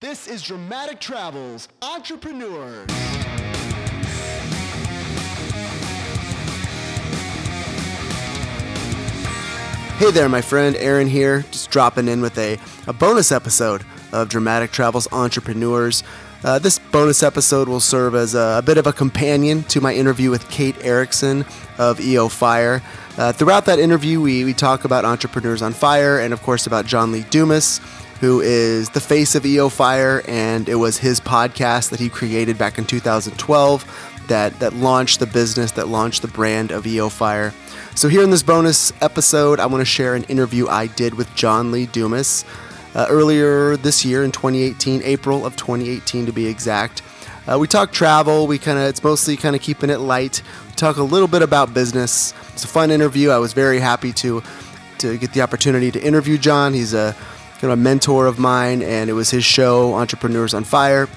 This is Dramatic Travels Entrepreneurs. Hey there, my friend Aaron here, just dropping in with a, a bonus episode of Dramatic Travels Entrepreneurs. Uh, this bonus episode will serve as a, a, bit of a companion to my interview with Kate Erickson of EO Fire. Uh, throughout that interview, we, we talk about Entrepreneurs on Fire and, of course, about John Lee Dumas, who is the face of EO Fire, and it was his podcast that he created back in 2012 that, that launched the business, that launched the brand of EO Fire. So, here in this bonus episode, I want to share an interview I did with John Lee Dumas uh, earlier this year in 2018, April of 2018 to be exact. Uh, we talk travel. We kind of it's mostly kind of keeping it light. We talk a little bit about business. It's a fun interview. I was very happy to to get the opportunity to interview John. He's a kind of a mentor of mine, and it was his show, Entrepreneurs on Fire,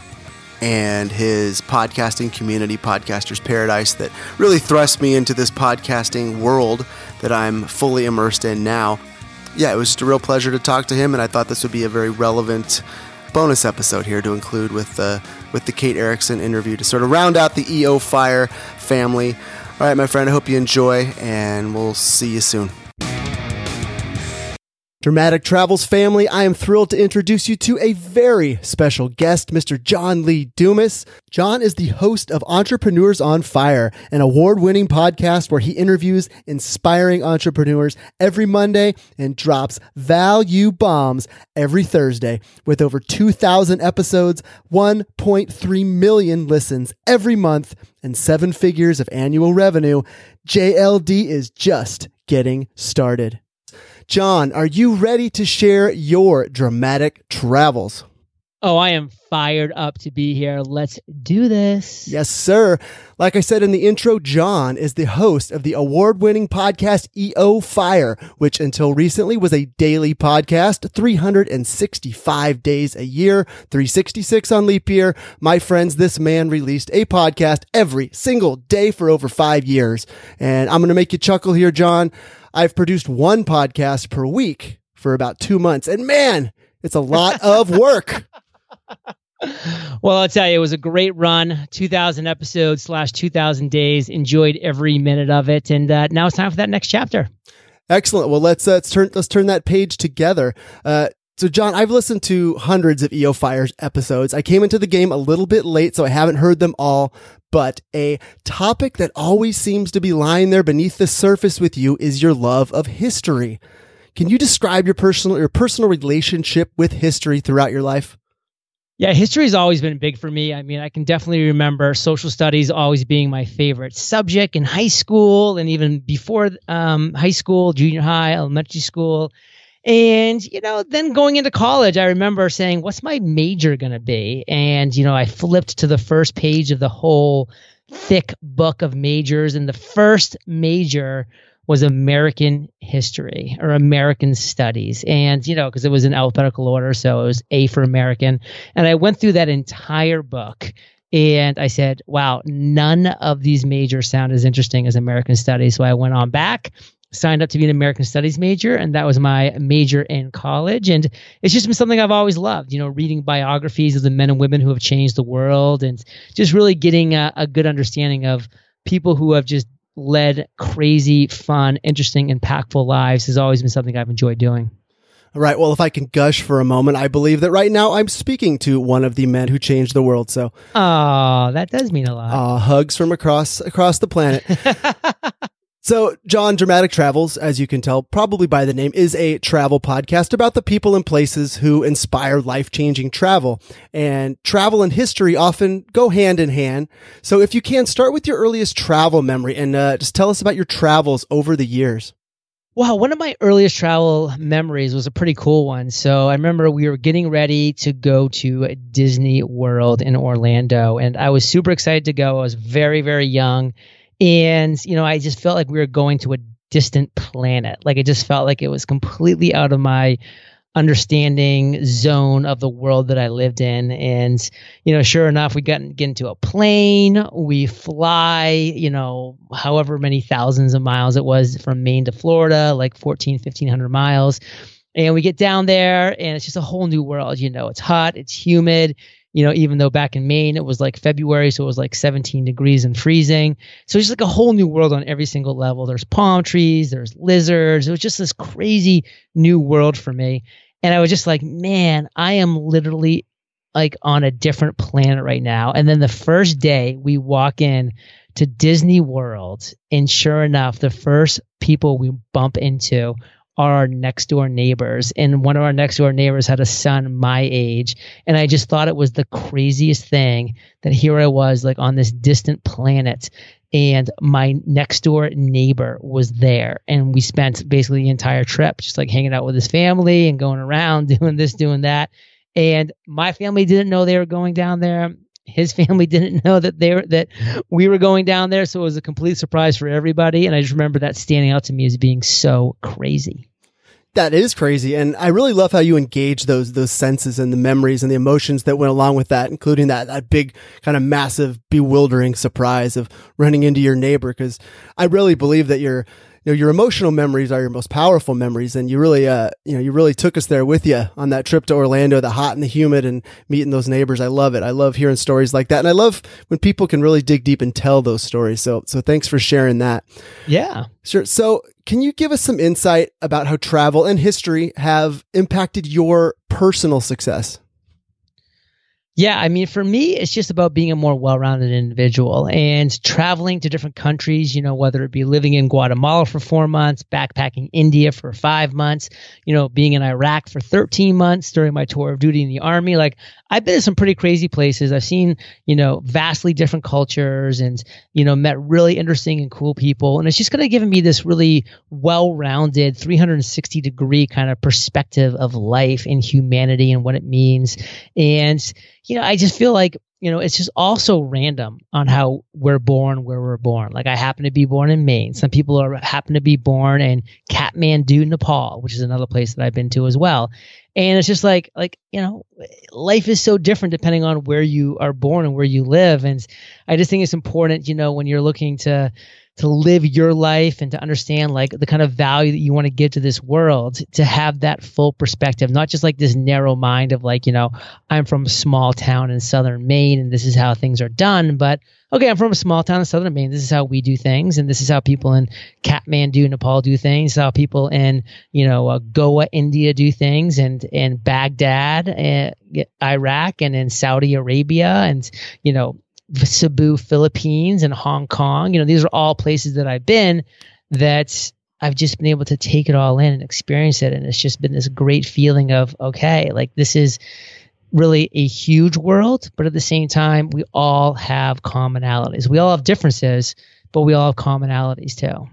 and his podcasting community, Podcasters Paradise, that really thrust me into this podcasting world that I'm fully immersed in now. Yeah, it was just a real pleasure to talk to him, and I thought this would be a very relevant bonus episode here to include with the with the Kate Erickson interview to sort of round out the EO Fire family. All right, my friend, I hope you enjoy, and we'll see you soon. Dramatic Travels family, I am thrilled to introduce you to a very special guest, Mr. John Lee Dumas. John is the host of Entrepreneurs on Fire, an award winning podcast where he interviews inspiring entrepreneurs every Monday and drops value bombs every Thursday. With over 2,000 episodes, 1.3 million listens every month, and seven figures of annual revenue, JLD is just getting started. John, are you ready to share your dramatic travels? Oh, I am fired up to be here. Let's do this. Yes, sir. Like I said in the intro, John is the host of the award winning podcast EO Fire, which until recently was a daily podcast, 365 days a year, 366 on leap year. My friends, this man released a podcast every single day for over five years. And I'm going to make you chuckle here, John. I've produced one podcast per week for about two months. And man, it's a lot of work. well, I'll tell you, it was a great run 2,000 episodes slash 2,000 days. Enjoyed every minute of it. And uh, now it's time for that next chapter. Excellent. Well, let's, uh, let's turn let's turn that page together. Uh, so, John, I've listened to hundreds of EO Fires episodes. I came into the game a little bit late, so I haven't heard them all. But a topic that always seems to be lying there beneath the surface with you is your love of history. Can you describe your personal your personal relationship with history throughout your life? Yeah, history has always been big for me. I mean, I can definitely remember social studies always being my favorite subject in high school and even before um, high school, junior high, elementary school. And, you know, then going into college, I remember saying, what's my major going to be? And, you know, I flipped to the first page of the whole thick book of majors. And the first major was American history or American studies. And, you know, because it was in alphabetical order. So it was A for American. And I went through that entire book and I said, wow, none of these majors sound as interesting as American studies. So I went on back signed up to be an American Studies major, and that was my major in college. And it's just been something I've always loved, you know, reading biographies of the men and women who have changed the world and just really getting a, a good understanding of people who have just led crazy, fun, interesting, impactful lives has always been something I've enjoyed doing. All right. Well, if I can gush for a moment, I believe that right now I'm speaking to one of the men who changed the world. So, oh, that does mean a lot. Uh, hugs from across across the planet. So, John Dramatic Travels, as you can tell probably by the name, is a travel podcast about the people and places who inspire life changing travel. And travel and history often go hand in hand. So, if you can, start with your earliest travel memory and uh, just tell us about your travels over the years. Wow, one of my earliest travel memories was a pretty cool one. So I remember we were getting ready to go to Disney World in Orlando, and I was super excited to go. I was very, very young and, you know, I just felt like we were going to a distant planet. Like it just felt like it was completely out of my understanding zone of the world that I lived in. And, you know, sure enough, we got get into a plane, we fly, you know, however many thousands of miles it was from Maine to Florida, like 14, 1500 miles. And we get down there and it's just a whole new world. You know, it's hot, it's humid, you know, even though back in Maine it was like February, so it was like 17 degrees and freezing. So it's just like a whole new world on every single level. There's palm trees, there's lizards. It was just this crazy new world for me. And I was just like, man, I am literally like on a different planet right now. And then the first day we walk in to Disney World, and sure enough, the first people we bump into are our next door neighbors. And one of our next door neighbors had a son my age. And I just thought it was the craziest thing that here I was, like on this distant planet. And my next door neighbor was there. And we spent basically the entire trip just like hanging out with his family and going around doing this, doing that. And my family didn't know they were going down there his family didn't know that they were that we were going down there. So it was a complete surprise for everybody. And i just remember that standing out to me as being so crazy. That is crazy. And i really love how you engage those those senses and the memories and the emotions that went along with that including that that big kind of massive bewildering surprise of running into your neighbor. Because i really believe that you're you know, your emotional memories are your most powerful memories. And you really, uh, you know, you really took us there with you on that trip to Orlando, the hot and the humid and meeting those neighbors. I love it. I love hearing stories like that. And I love when people can really dig deep and tell those stories. So, so thanks for sharing that. Yeah. Sure. So can you give us some insight about how travel and history have impacted your personal success? Yeah, I mean, for me, it's just about being a more well rounded individual and traveling to different countries, you know, whether it be living in Guatemala for four months, backpacking India for five months, you know, being in Iraq for 13 months during my tour of duty in the army. Like, I've been to some pretty crazy places. I've seen, you know, vastly different cultures and, you know, met really interesting and cool people. And it's just kind of given me this really well rounded 360 degree kind of perspective of life and humanity and what it means. And, you know, I just feel like, you know, it's just also random on how we're born, where we're born. Like I happen to be born in Maine. Some people are happen to be born in Kathmandu, Nepal, which is another place that I've been to as well. And it's just like, like, you know, life is so different depending on where you are born and where you live. And I just think it's important, you know, when you're looking to, to live your life and to understand like the kind of value that you want to give to this world to have that full perspective not just like this narrow mind of like you know i'm from a small town in southern maine and this is how things are done but okay i'm from a small town in southern maine. This is how we do things and this is how people in kathmandu nepal do things. How people in you know uh, goa india do things and in baghdad uh, iraq and in saudi arabia and you know Cebu, Philippines, and Hong Kong. You know, these are all places that I've been that I've just been able to take it all in and experience it. And it's just been this great feeling of, okay, like this is really a huge world, but at the same time, we all have commonalities. We all have differences, but we all have commonalities too.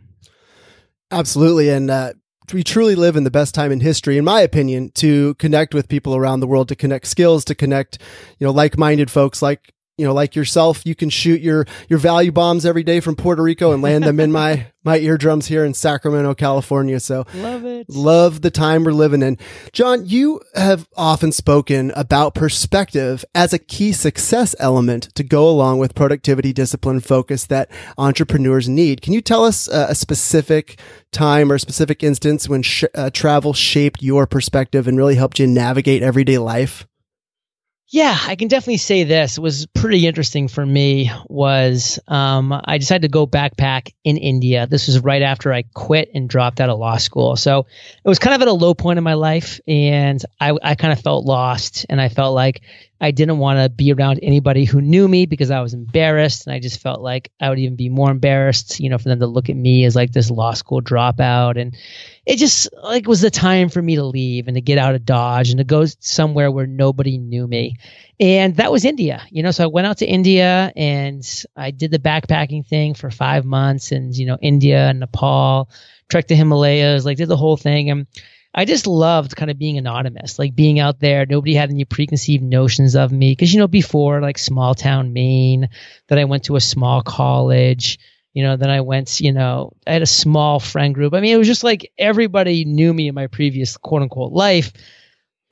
Absolutely. And, uh, we truly live in the best time in history, in my opinion, to connect with people around the world, to connect skills, to connect, you know, like-minded folks like you know, like yourself, you can shoot your, your value bombs every day from Puerto Rico and land them in my, my eardrums here in Sacramento, California. So love it. Love the time we're living in. John, you have often spoken about perspective as a key success element to go along with productivity, discipline, focus that entrepreneurs need. Can you tell us a, a specific time or specific instance when sh- uh, travel shaped your perspective and really helped you navigate everyday life? Yeah, I can definitely say this it was pretty interesting for me was um, I decided to go backpack in India. This was right after I quit and dropped out of law school. So it was kind of at a low point in my life and I, I kind of felt lost and I felt like I didn't want to be around anybody who knew me because I was embarrassed. And I just felt like I would even be more embarrassed, you know, for them to look at me as like this law school dropout. And it just like was the time for me to leave and to get out of Dodge and to go somewhere where nobody knew me. And that was India, you know. So I went out to India and I did the backpacking thing for five months and, you know, India and Nepal, trekked the Himalayas, like did the whole thing. And I just loved kind of being anonymous, like being out there. Nobody had any preconceived notions of me. Cause, you know, before like small town Maine, that I went to a small college, you know, then I went, you know, I had a small friend group. I mean, it was just like everybody knew me in my previous quote unquote life.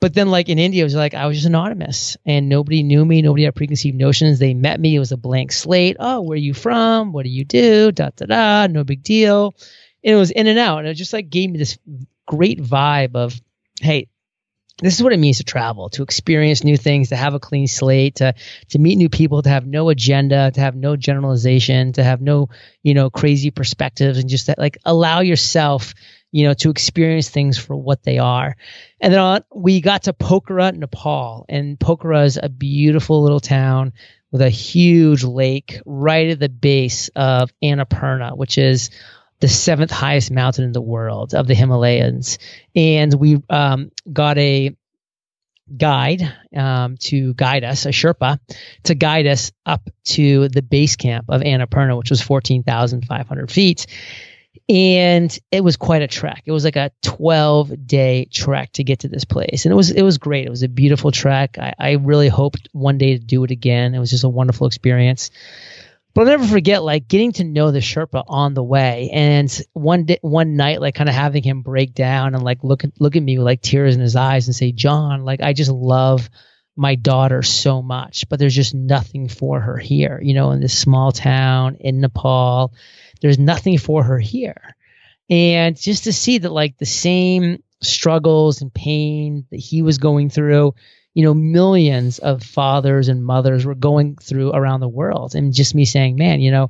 But then, like in India, it was like I was just anonymous and nobody knew me. Nobody had preconceived notions. They met me. It was a blank slate. Oh, where are you from? What do you do? Da da da. No big deal. And it was in and out. And it just like gave me this great vibe of hey, this is what it means to travel, to experience new things, to have a clean slate, to to meet new people, to have no agenda, to have no generalization, to have no, you know, crazy perspectives and just that like allow yourself, you know, to experience things for what they are. And then on, we got to Pokhara, Nepal, and Pokhara is a beautiful little town with a huge lake right at the base of Annapurna, which is the seventh highest mountain in the world of the Himalayas. And we um, got a guide um, to guide us, a Sherpa, to guide us up to the base camp of Annapurna, which was 14,500 feet. And it was quite a trek. It was like a 12 day trek to get to this place. And it was, it was great. It was a beautiful trek. I, I really hoped one day to do it again. It was just a wonderful experience. But I'll never forget like getting to know the Sherpa on the way, and one one night, like kind of having him break down and like look look at me with like tears in his eyes and say, "John, like I just love my daughter so much, but there's just nothing for her here. You know, in this small town in Nepal, there's nothing for her here." And just to see that like the same struggles and pain that he was going through you know, millions of fathers and mothers were going through around the world. And just me saying, man, you know,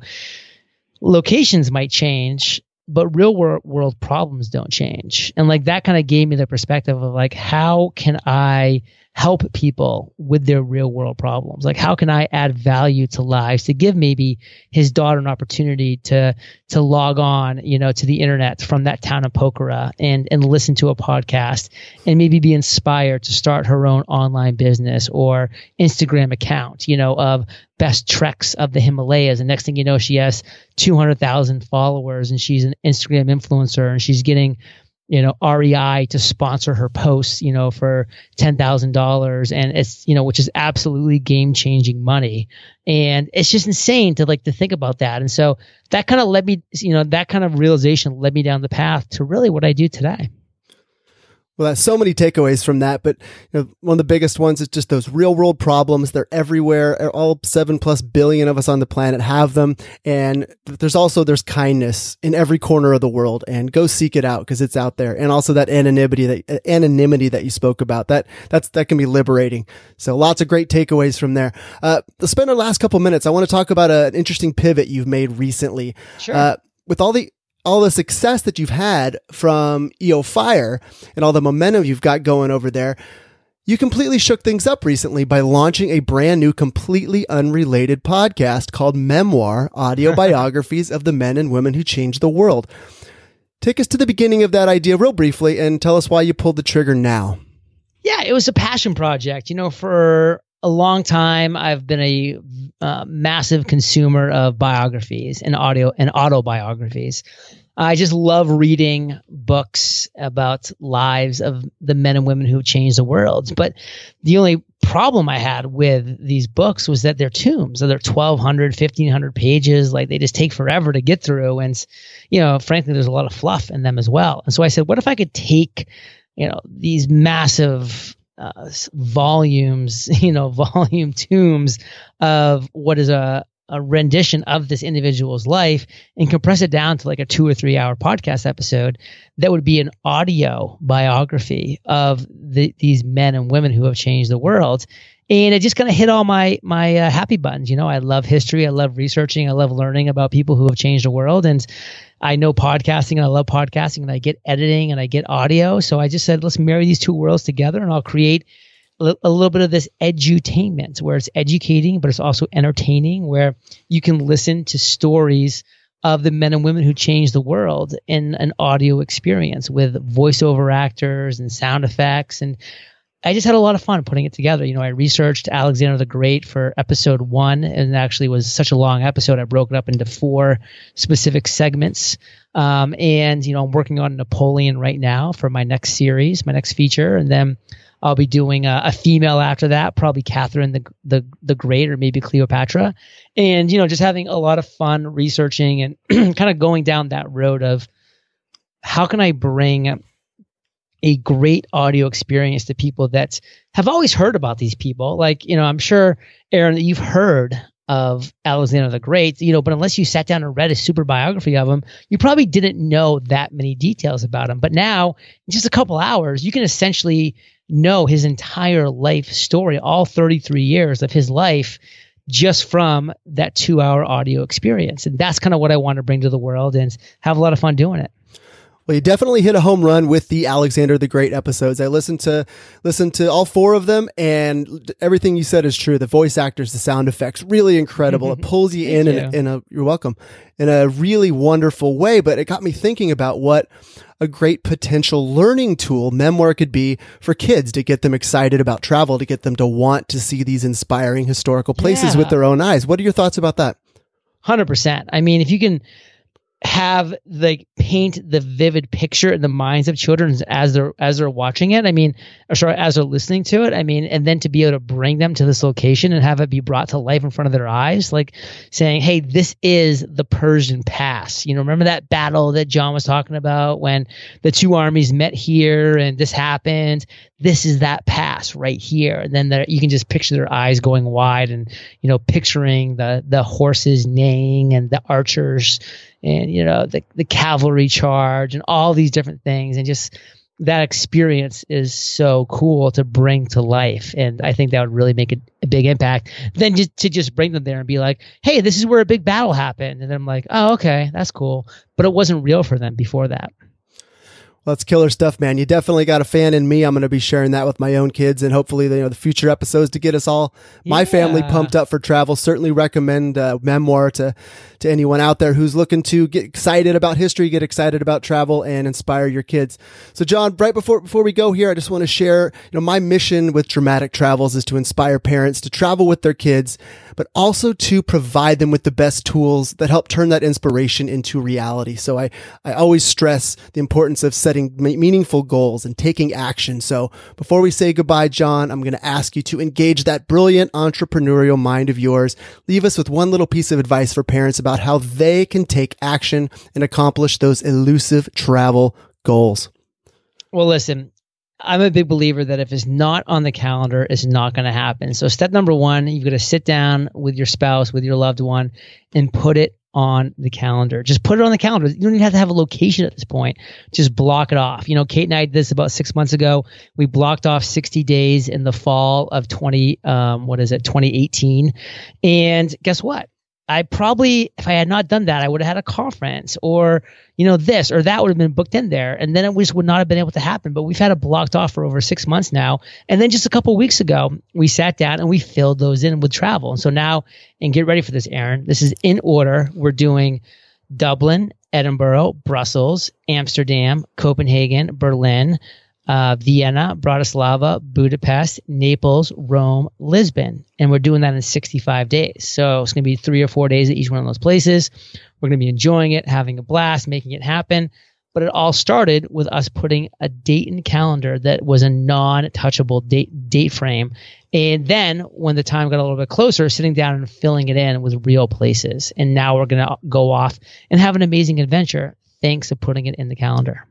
locations might change, but real world, world problems don't change. And like that kind of gave me the perspective of like, how can I help people with their real world problems? Like, how can I add value to lives to give maybe his daughter an opportunity to to log on, you know, to the internet from that town of Pokhara and and listen to a podcast and maybe be inspired to start her own online business or Instagram account, you know, of best treks of the Himalayas. And next thing you know, she has 200,000 followers and she's an Instagram influencer and she's getting you know REI to sponsor her posts, you know, for ten thousand dollars, and it's you know, which is absolutely game changing money, and it's just insane to like to think about that, and so that kind of led me, you know, that kind of realization led me down the path to really what I do today. Well, that's so many takeaways from that, but you know, one of the biggest ones is just those real world problems. They're everywhere. All seven plus billion of us on the planet have them. And there's also, there's kindness in every corner of the world and go seek it out because it's out there. And also that anonymity that anonymity that you spoke about that, that's, that can be liberating. So lots of great takeaways from there. Uh, let's spend our last couple minutes. I want to talk about a, an interesting pivot you've made recently. Sure. Uh, with all the all the success that you've had from EO Fire and all the momentum you've got going over there, you completely shook things up recently by launching a brand new, completely unrelated podcast called Memoir Audio Biographies of the Men and Women Who Changed the World. Take us to the beginning of that idea, real briefly, and tell us why you pulled the trigger now. Yeah, it was a passion project. You know, for a long time, I've been a uh, massive consumer of biographies and audio and autobiographies. I just love reading books about lives of the men and women who changed the world. But the only problem I had with these books was that they're tombs. So they're 1,200, 1,500 pages. Like they just take forever to get through. And, you know, frankly, there's a lot of fluff in them as well. And so I said, what if I could take, you know, these massive uh, volumes, you know, volume tombs of what is a, a rendition of this individual's life and compress it down to like a two or three hour podcast episode that would be an audio biography of the, these men and women who have changed the world and it just kind of hit all my my uh, happy buttons you know i love history i love researching i love learning about people who have changed the world and i know podcasting and i love podcasting and i get editing and i get audio so i just said let's marry these two worlds together and i'll create a little bit of this edutainment where it's educating, but it's also entertaining, where you can listen to stories of the men and women who changed the world in an audio experience with voiceover actors and sound effects. And I just had a lot of fun putting it together. You know, I researched Alexander the Great for episode one, and it actually was such a long episode. I broke it up into four specific segments. Um, and, you know, I'm working on Napoleon right now for my next series, my next feature. And then I'll be doing a, a, female after that, probably Catherine the, the the Great or maybe Cleopatra, and you know just having a lot of fun researching and kind of going down that road of how can I bring a great audio experience to people that have always heard about these people. Like you know, I'm sure Aaron that you've heard of Alexander the Great, you know, but unless you sat down and read a super biography of him, you probably didn't know that many details about him. But now, in just a couple hours, you can essentially know his entire life story, all 33 years of his life, just from that two hour audio experience. And that's kind of what I want to bring to the world and have a lot of fun doing it. Well, you definitely hit a home run with the Alexander the Great episodes. I listened to listened to all four of them, and everything you said is true. The voice actors, the sound effects, really incredible. it mm-hmm. pulls you in, in, a, in a you're welcome in a really wonderful way. But it got me thinking about what a great potential learning tool memoir could be for kids to get them excited about travel, to get them to want to see these inspiring historical places Yeah. with their own eyes. What are your thoughts about that? Hundred percent. I mean, if you can have like paint the vivid picture in the minds of children as they're as they're watching it. I mean, or sorry, as they're listening to it. I mean, and then to be able to bring them to this location and have it be brought to life in front of their eyes, like saying, "Hey, this is the Persian Pass." You know, remember that battle that John was talking about when the two armies met here and this happened. This is that pass right here, and then there, you can just picture their eyes going wide and you know picturing the the horses neighing and the archers and you know the the cavalry charge and all these different things. And just that experience is so cool to bring to life. And i think that would really make a, a big impact then just to just bring them there and be like hey this is where a big battle happened. And i'm like oh okay that's cool. But it wasn't real for them before that that's killer stuff, man. You definitely got a fan in me. I'm going to be sharing that with my own kids and hopefully, you know, the future episodes to get us all, my family pumped up for travel. Certainly recommend uh, memoir to, to anyone out there who's looking to get excited about history, get excited about travel and inspire your kids. So John, right before, before we go here, I just want to share, you know, my mission with dramatic travels is to inspire parents to travel with their kids, but also to provide them with the best tools that help turn that inspiration into reality. So I, I always stress the importance of setting me- meaningful goals and taking action. So before we say goodbye, John, I'm going to ask you to engage that brilliant entrepreneurial mind of yours. Leave us with one little piece of advice for parents about how they can take action and accomplish those elusive travel goals. Well, listen, I'm a big believer that if it's not on the calendar, it's not going to happen. So, step number one, you've got to sit down with your spouse, with your loved one, and put it on the calendar. Just put it on the calendar. You don't even have to have a location at this point. Just block it off. You know, Kate and I did this about six months ago. We blocked off 60 days in the fall of 20, um, what is it, 2018. And guess what? I probably, if I had not done that, I would have had a conference or, you know, this or that would have been booked in there. And then it just would not have been able to happen. But we've had it blocked off for over six months now. And then just a couple weeks ago, we sat down and we filled those in with travel. And so now, and get ready for this, Aaron. This is in order. We're doing Dublin, Edinburgh, Brussels, Amsterdam, Copenhagen, Berlin, uh, Vienna, Bratislava, Budapest, Naples, Rome, Lisbon. And we're doing that in 65 days. So it's going to be three or four days at each one of those places. We're going to be enjoying it, having a blast, making it happen. But it all started with us putting a date in calendar that was a non-touchable date date frame. And then when the time got a little bit closer, sitting down and filling it in with real places. And now we're going to go off and have an amazing adventure thanks to putting it in the calendar.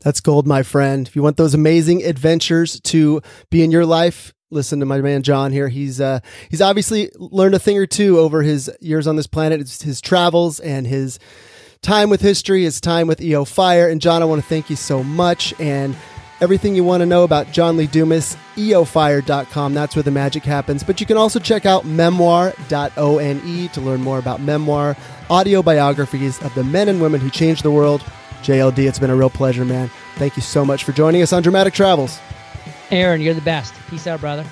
That's gold, my friend. If you want those amazing adventures to be in your life, listen to my man John here. He's uh, he's obviously learned a thing or two over his years on this planet. It's his travels and his time with history, his time with EO Fire. And John, I want to thank you so much. And everything you want to know about John Lee Dumas, eofire.com. That's where the magic happens. But you can also check out memoir.one to learn more about memoir, audio biographies of the men and women who changed the world. JLD, it's been a real pleasure, man. Thank you so much for joining us on Dramatic Travels. Aaron, you're the best. Peace out, brother.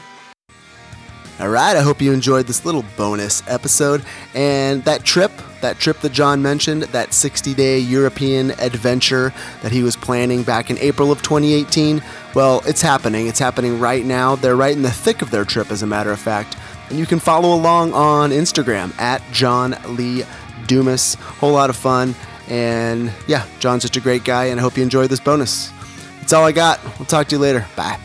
All right, I hope you enjoyed this little bonus episode. And that trip, that trip that John mentioned, that 60 day European adventure that he was planning back in April of 2018, well, it's happening. It's happening right now. They're right in the thick of their trip, as a matter of fact. And you can follow along on Instagram at John Lee Dumas. Whole lot of fun. And yeah, John's such a great guy, and I hope you enjoy this bonus. That's all I got. We'll talk to you later. Bye.